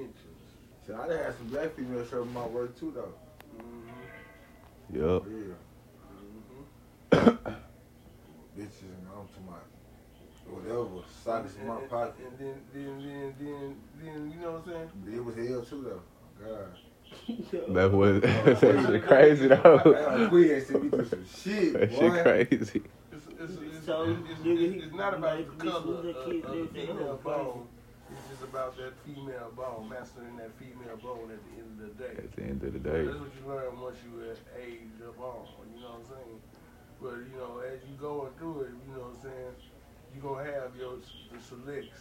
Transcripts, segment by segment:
intentions. See, I done had some black females show me my work too, though. Mm-hmm. Yup. Yeah. Mm-hmm. Bitches and I'm to my whatever, sockets in my and, pocket. And then, then, then, then, then, you know what I'm saying? But it was hell too, though. God. That was that shit crazy though. That we had sent me through some shit, That shit crazy. It's, it's, it's, So, it's, nigga, it's, it's not about the like, color of, bitch, of the kid female bone. It's about that female bone, mastering that female bone at the end of the day. At the end of the day. That's what you learn once you age up on, you know what I'm saying? But, you know, as you going through it, you know what I'm saying, you're going to have your the selects.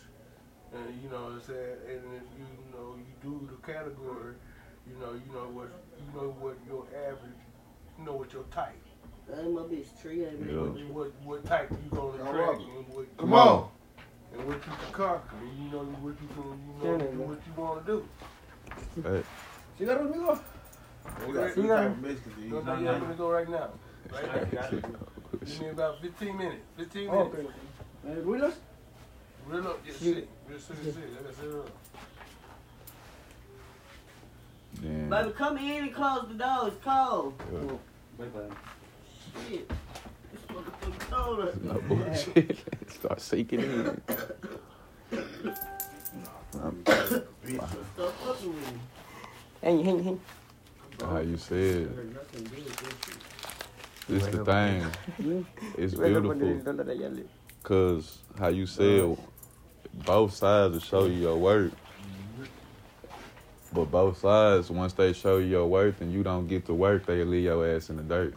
And, you know what I'm saying, and if you, you know, you do the category, you know, you know what, you know what your average, you know what your type. That ain't my bitch tree. Ain't Yeah. What, what, what type you gonna Come on. and what, Come on. And what you can conquer, and you know what you can, you know what you want to do. Hey, See that what we go? We got some You type got- of Mexican to eat. No, no, yeah, I'm gonna go right now. Right now. Give me about 15 minutes. 15 minutes. Okay. Uh, Ruidos? Real up, just sit. Real sit, sit. Let us sit up. then Baby, come in and close the door. It's cold. yeah, Bye-bye. Shit. No bullshit. Start seeking in. Um. Hey, hey, hey. how you said, this the thing. It's beautiful. Cause how you said, both sides will show you your worth. But both sides, once they show you your worth and you don't get to work, they leave your ass in the dirt.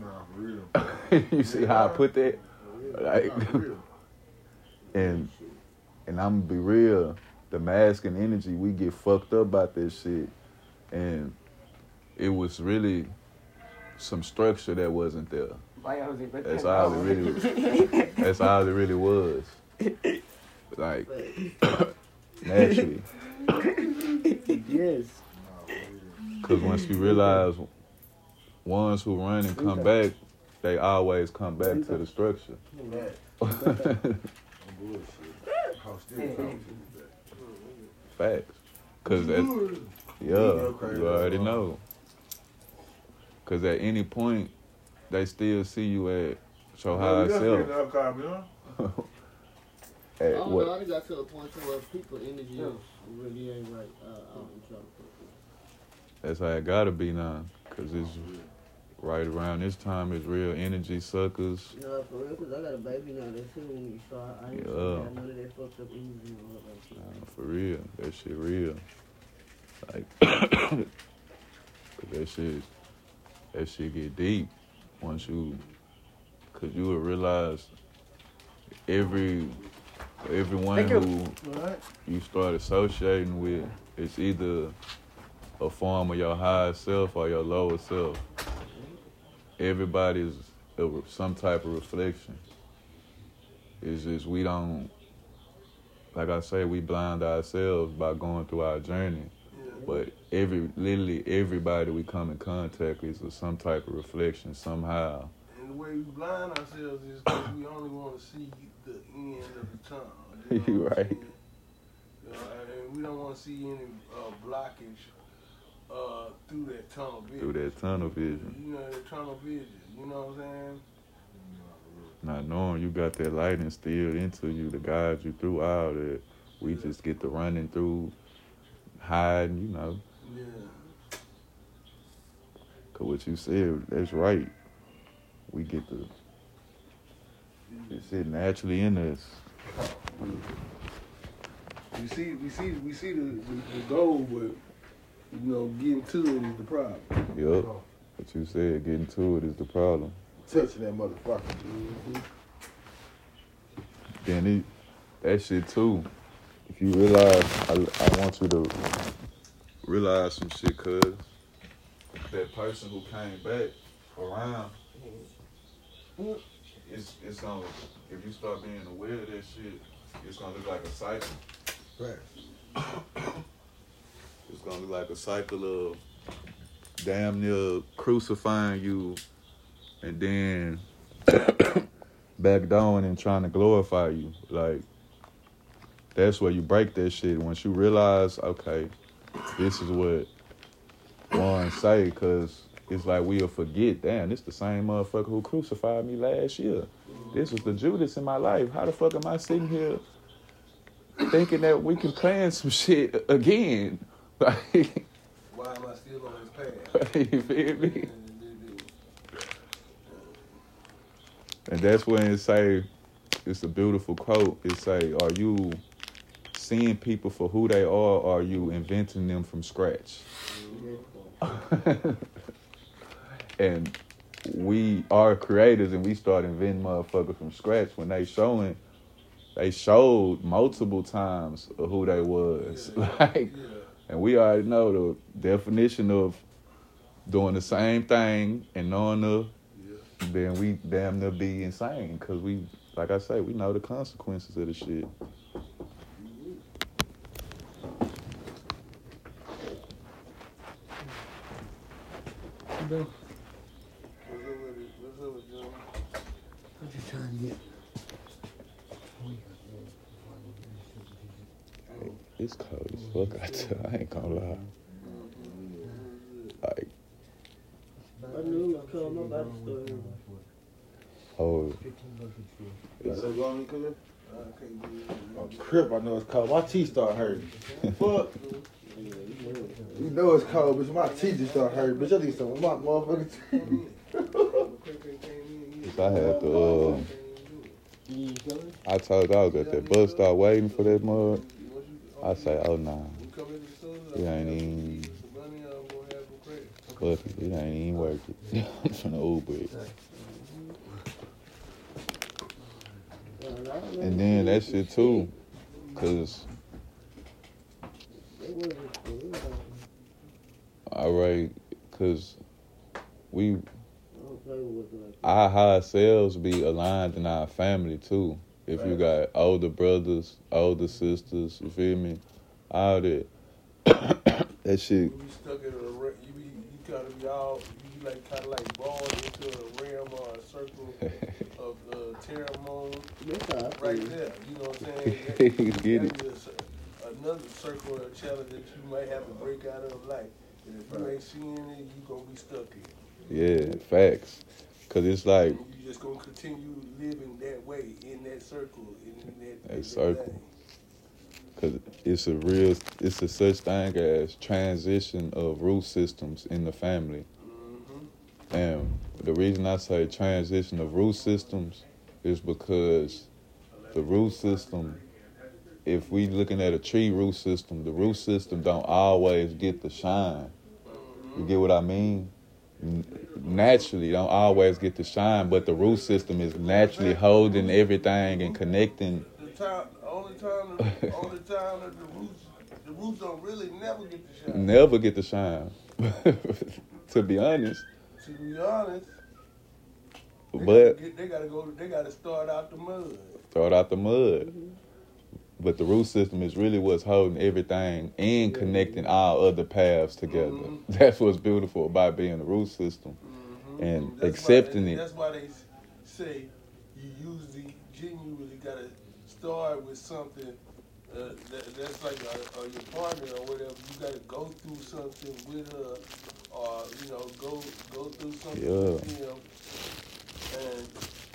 Nah, for real. you see how I put that? Like, Nah, for real. and and I'm gonna be real, the masculine energy, we get fucked up about this shit. And it was really some structure that wasn't there. Vaya, José. vete. That's all it really Was. that's all it really was. Like naturally. Yes. Nah, for real. Cause once you realize ones who run and come back, they always come back to the structure. That, I'm bullshit. How still talking to me back. Facts. Cause that yeah, you already know. Cause at any point, they still see you at your high self. Up, Carl, you know? I don't know. I just got to a point to where people energy is really ain't right. Uh, out in trouble. That's how it gotta be now. Cause it's right around this time. It's real energy suckers. No, for real, because I got a baby now that's here with me, so I, I ain't Yeah. got none of that fucked up energy and all that. Nah, for real, that shit real. Like that shit, that shit get deep once you, cause you will realize every, everyone who Alright. you start associating with, it's either a form of your higher self or your lower self. Everybody's a, some type of reflection. It's just we don't, like I say, we blind ourselves by going through our journey. But every, literally everybody we come in contact with is some type of reflection somehow. And the way we blind ourselves is because we only want to see the end of the tunnel. You, know right. saying? You know, and we don't want to see any uh, blockage uh, through that tunnel vision. Through that tunnel vision. You know, that tunnel vision. You know what I'm saying? Not knowing you got that light instilled into you to guide you through all that. We just get to running through, hiding, you know. Yeah. Cause what you said, that's right. We get to, it's it naturally in us. We see, we see, we see the, the, the goal, but you know, getting to it is the problem. Yup. What you said, getting to it is the problem. Touching that motherfucker. Mm-hmm. Then it, that shit too. If you realize, I, I want you to realize some shit, cuz that person who came back around, it's it's gonna if you start being aware of that shit, it's gonna look like a cycle. Right. It's gonna be like a cycle of damn near crucifying you, and then back down and trying to glorify you. Like that's where you break that shit. Once you realize, okay, this is what one say, cause it's like we'll forget. Damn, this the same motherfucker who crucified me last year. This was the Judas in my life. How the fuck am I sitting here thinking that we can plan some shit again? Like, Why am I still on this path? you feel me? And that's when it say, it's a beautiful quote. It say, are you seeing people for who they are, or are you inventing them from scratch? Mm-hmm. and we are creators, and we start inventing motherfuckers from scratch when they showing. They showed multiple times who they was, like, Yeah. And we already know the definition of doing the same thing and knowing the Yeah. then we damn near be insane because we, like I say, we know the consequences of the shit. What's up with it? What's up with Jim? I'm just trying to get. It's cold as fuck out there. I ain't gonna lie. Like, I knew it was coming. I'm about oh, Is it going to I can't do it. Oh, crip, I know it's cold. My teeth start hurting. Fuck. You know it's cold, bitch. My teeth just start hurting. Bitch, I need some of my motherfucking teeth. I had to, uh, You ain't feeling it? I told I was at that bus stop waiting for that mug. I say, oh nah, it ain't even, fuck it, ain't even worth it. I'm finna Uber it. Uh, I don't. And then that shit too, cause They wasn't- they wasn't- alright, cause we I don't play with it like that. our high selves be aligned in our family too. If you got older brothers, older sisters, you feel me? All that. that shit. You be stuck in a ra- you be you kind of be all you be like kind of like balled into a realm or a circle of uh, ceremony That's how I feel. right there. You know what I'm saying? You get it. That's just another circle of challenge that you might have to break out of life. And if you ain't seeing it, you gonna be stuck in. Yeah, facts. Cause it's like And you just gonna continue living that way in that circle in that, That circle. thing. Cause it's a real, it's a such thing as transition of root systems in the family. Mhm. And the reason I say transition of root systems is because the root system, if we looking at a tree root system, the root system don't always get the shine. You get what I mean? N- Naturally, don't always get to shine, but the root system is naturally holding everything and connecting. The time, only time, the only time that the roots, the roots don't really never get to shine. Never get to shine, to be honest. To be honest, they But gotta get, they gotta go. They gotta start out the mud. throw it out the mud. Mm-hmm. But the root system is really what's holding everything and connecting all other paths together. Mhm. That's what's beautiful about being a root system. Mhm. And That's accepting why, it. That's why they say you usually genuinely gotta start with something uh, that, that's like a, or your partner or whatever. You gotta go through something with her, or you know, go go through something Yeah. with him, and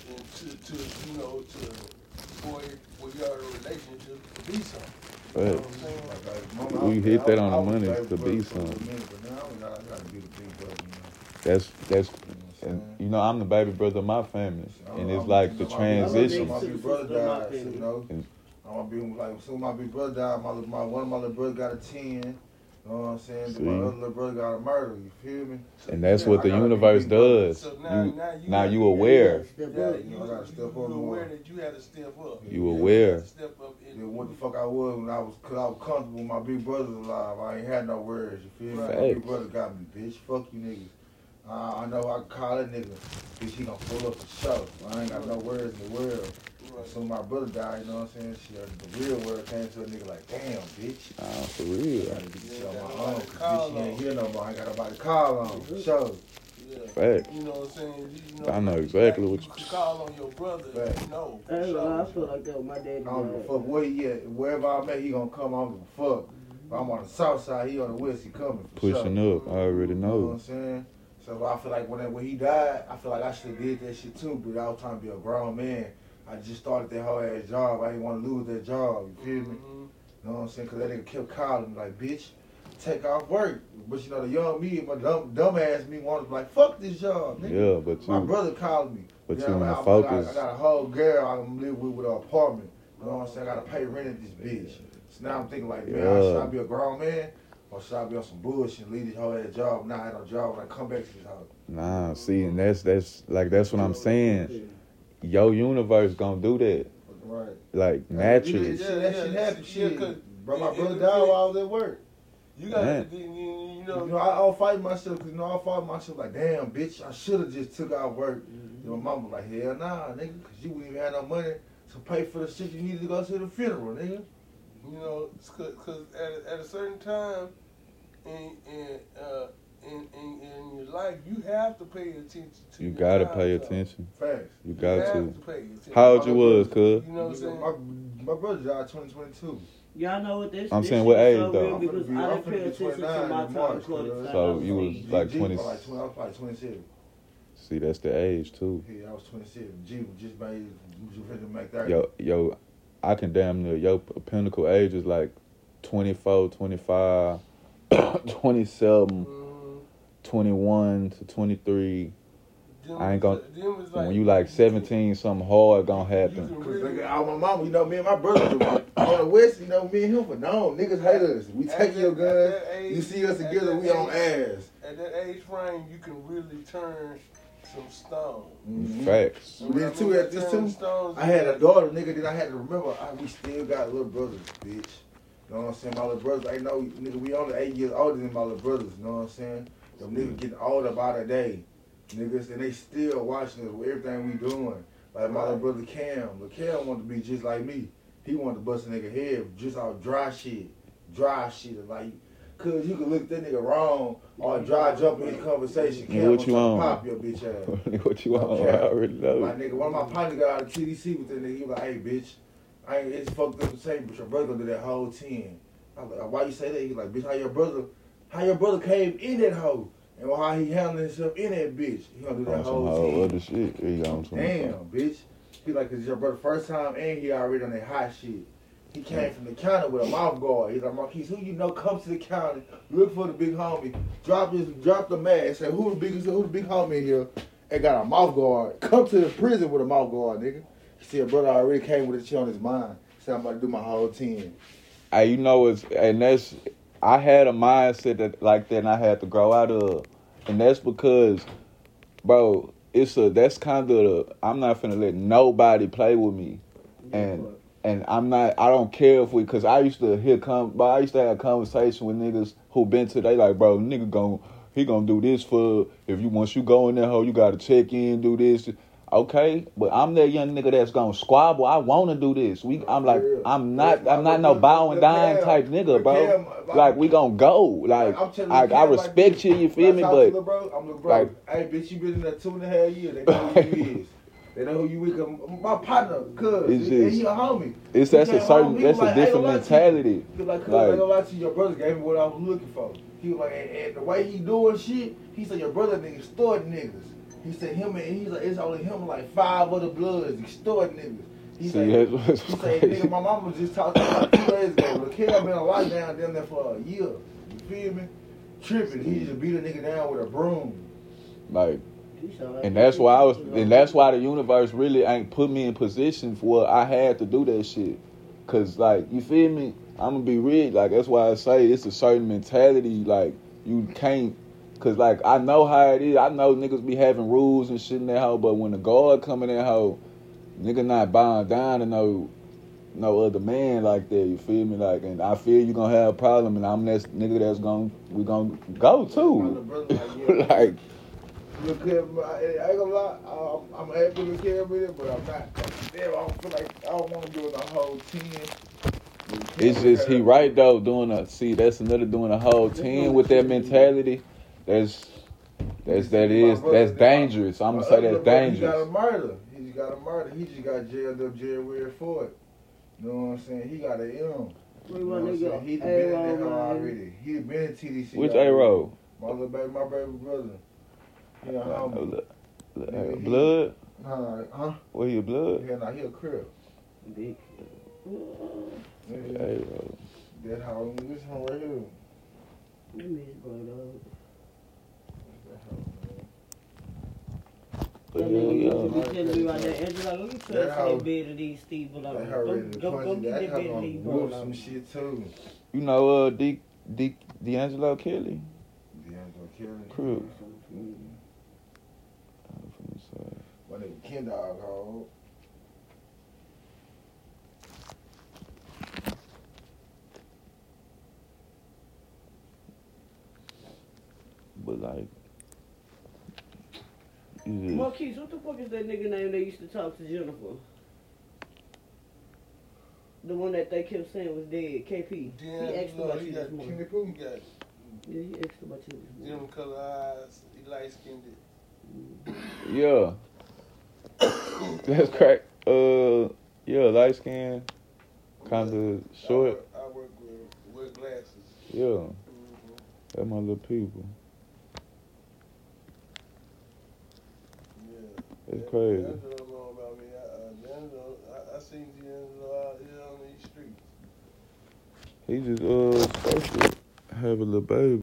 and to, to you know to for it, for your relationship to be something. You know But what I'm saying? Like, like, mama, We I- hit that on the money to be for something. minute, But now I gotta, I gotta be the big brother, you know. that's that's You know what and you know I'm the baby brother of my family, and it's like the I'm- I'm- transition. My big brother died, And- you know. I'm gonna be like soon my big brother died. My, my one of my little brothers got a ten. You know what I'm saying? See? My other little brother got a murder. You feel me? So And that's you what the I gotta be universe does. So now- You now you now you aware. Yeah, you, You know, I gotta step up you aware that you had to step up. You had aware. Step up in Then what the fuck I was when I was, cause I was comfortable with my big brothers alive. I ain't had no words. You feel me? Right. My big Facts. brother got me, bitch. Fuck you niggas. Uh, I know I can call that nigga. Bitch, he gonna pull up the show. I ain't got no words in the world. Right. So my brother died, you know what I'm saying? Shit, uh, the real world came to a nigga like, damn, bitch. Nah, for real. I real. gotta get this shit on Yeah, my own. Cause call bitch, he ain't here no more. I ain't got nobody to call on. For sure. Yeah. Fact. You know what I'm saying? You know, I know exactly what you you- can call on your brother. Fact. You know, I for ain't gonna lie, I sure. feel like that with my daddy. I don't give a fuck where he at. Wherever I'm at, he gonna come. I don't give a fuck. If I'm on the south side, he on the west, he coming. For Pushing sure. up. I already know. You know what. I'm saying? So I feel like when when he died, I feel like I should have did that shit too. But I was trying to be a grown man. I just started that whole ass job. I didn't want to lose that job. You feel me? Mhm. You know what I'm saying? Cause that nigga kept calling me like, bitch, take off work. But you know, the young me, my dumb, dumb ass me wanted to be like, fuck this job, nigga. Yeah, but you, My brother called me. but Yeah, you I'm wanna like, focus. I got a whole girl I'm live with with an apartment. You know what I'm saying? I gotta pay rent at this bitch. So now I'm thinking like, man, Yeah. should I be a grown man? Or should I be on some bullshit and leave this whole ass job? Now I had no job when I come back to this house. Nah, see, and that's that's like that's what I'm saying. Your universe gonna do that, Right. like Yeah, naturally. shit, that Yeah, shit happened. yeah, Shit. 'cause Bro, my brother died while I was at work. You got to, you, you You know, know, I, I'll fight myself because, you know, I'll fight myself like, damn, bitch, I should have just took out work. You know, my mama like, hell nah, nigga, because you wouldn't even have no money to pay for the shit you needed to go to the funeral, nigga. you know, because at, at a certain time in in, uh, in in in your life, you have to pay attention to. You gotta time pay zone. attention. Facts. You You got have to. to pay attention. How old you was, cuz? You know what I'm saying? My, my brother died 2022. Y'all know what this? I'm this saying what age, so though? real I'm Because be- I I'm didn't pay attention to my in time March, clock. So you was like 20 was like 20, I was like 27. See, that's the age too. Yeah, I was 27. G was just made, was ready to make 30. Yo, yo, I can damn near your pinnacle age is like 24, 25, 27, Mhm. 21 to 23. Them I ain't gonna- them was when you like 17, something hard gonna happen. can Cause really- all my mama, you know, me and my brother, on the west, you know, me and him for known. Niggas hate us. We take your at guns. age- You see us together, that we on ass. At that age frame, you can really turn some stone. Mhm. Facts. But then too, at this too, I had a daughter, nigga, that I had to remember, I, we still got little brothers, bitch. You know what I'm saying? My little brothers, I know, nigga, we only eight years older than my little brothers, you know what I'm saying? Them niggas getting older by the day. Niggas, and they still watching us with everything we doing. Like my little brother Cam, Cam wanted to be just like me. He wanted to bust a nigga head just out dry shit. Dry shit. Like, cause you can look at that nigga wrong or dry jump in his conversation. Cam what you on? pop your bitch ass. what you want? Okay. I already My nigga, one of my partners got out of TDC with that nigga. He was like, hey, bitch, I ain't, it's fucked up to say, but your brother gonna do that whole 10. I was like, why you say that? He was like, bitch, how your brother, how your brother came in that hole? And how he handled himself in that bitch. He gonna do that whole whole 10. other shit. He on some Damn, bitch. He like, cause your brother first time and he already on that hot shit. He came from the county with a mouth guard. He's like, Marquise, who you know comes to the county, look for the big homie, drop his, drop the mask, say who the biggest, who the big homie here, and got a mouth guard. Come to the prison with a mouth guard, nigga. He said, brother already came with a shit on his mind. Said I'm about to do my whole ten. Hey, you know it's and that's I had a mindset that like that and I had to grow out of. And that's because, bro, it's a that's kind of the I'm not finna let nobody play with me. And and I'm not I don't care if we cause I used to hear come but I used to have a conversation with niggas who been to they like, bro, nigga gon' he gonna do this for if you once you go in there hole, you gotta check in, do this. Okay, but I'm that young nigga that's gonna squabble. I wanna do this. We I'm like I'm not I'm not no bow and dine type nigga, bro. Like we gonna go. Like I, I respect you, you feel me? But like, hey, bitch, you been in there two and a half years. They know who you is. They know who you is. My partner, cuz, It's just- he a homie. it's that's a certain that's a like, "I ain't different gonna lie to you." mentality. Like, cuz, I ain't gonna lie to you, your brother gave me what I was looking for. He was like, and, the way he doing shit, he said your brother nigga stored niggas. He said him and he's like, it's only him like five other bloods. He stored niggas. He See, said, that's what's he said, crazy. nigga, my mama just talked about me like two days ago. The kid been a lockdown down there for a year. You feel me? Tripping. He just beat a nigga down with a broom. Like and that's why I was and that's why the universe really ain't put me in position for what I had to do that shit. Cause like you feel me? I'm gonna be real. Like that's why I say it's a certain mentality. Like you can't. Cause like I know how it is. I know niggas be having rules and shit in that hoe. But when the guard come in that hoe, nigga not bowing down to no no other man like that. You feel me? Like and I feel you gonna have a problem. And I'm that nigga that's gonna we gonna go too. like. Look, I, I ain't gonna lie, I'm, I'm happy with Kevin with it, but I'm not. Damn, I don't feel like I don't want to do it the whole ten. It's just he right though doing a see that's another doing a whole team with that mentality. That's That's See, that my is brother, that's dangerous. I'm gonna say that's dangerous. He got a murder. He just got a murder. He just got jailed up January for it. You know what I'm saying? He got an M. You know what what I'm saying? He Hey, been in that Roll, hoe man. already. He been in TDC. Which already. A roll? My little baby, my baby brother. He a homie. Nigga, he- Blood? Nah, huh? Where your blood? Yeah, nah, he a crib. Big. Nigga, A roll. That how this one right here. Let me just bring it up. That hoe, man. But That yeah, nigga yeah. used to be telling me right there, Angela, let me try That to hoe- say these Steve That Ballard. hoe Go, to go, go you. get That that bed of these whoop some shit too. You know uh D D D'Angelo Kelly? D'Angelo Kelly. Crew. Mm. I'm finna say. My nigga Ken Dog home. But like you Marquise, what the fuck is that nigga name they used to talk to Jennifer? The one that they kept saying was dead, KP. he asked D'Angelo, about he you got this morning. Kenny Pooh. He got Yeah, he asked about you this morning. them color eyes. He light skinned it. Yeah. That's crack. Uh yeah, light skin, kinda short. I work, I work with, with glasses. Yeah. Mhm. That's my little people. It's crazy. D'Angelo know about me. I, uh, I, I seen D'Angelo out here on these streets. He just uh supposed to have a little baby.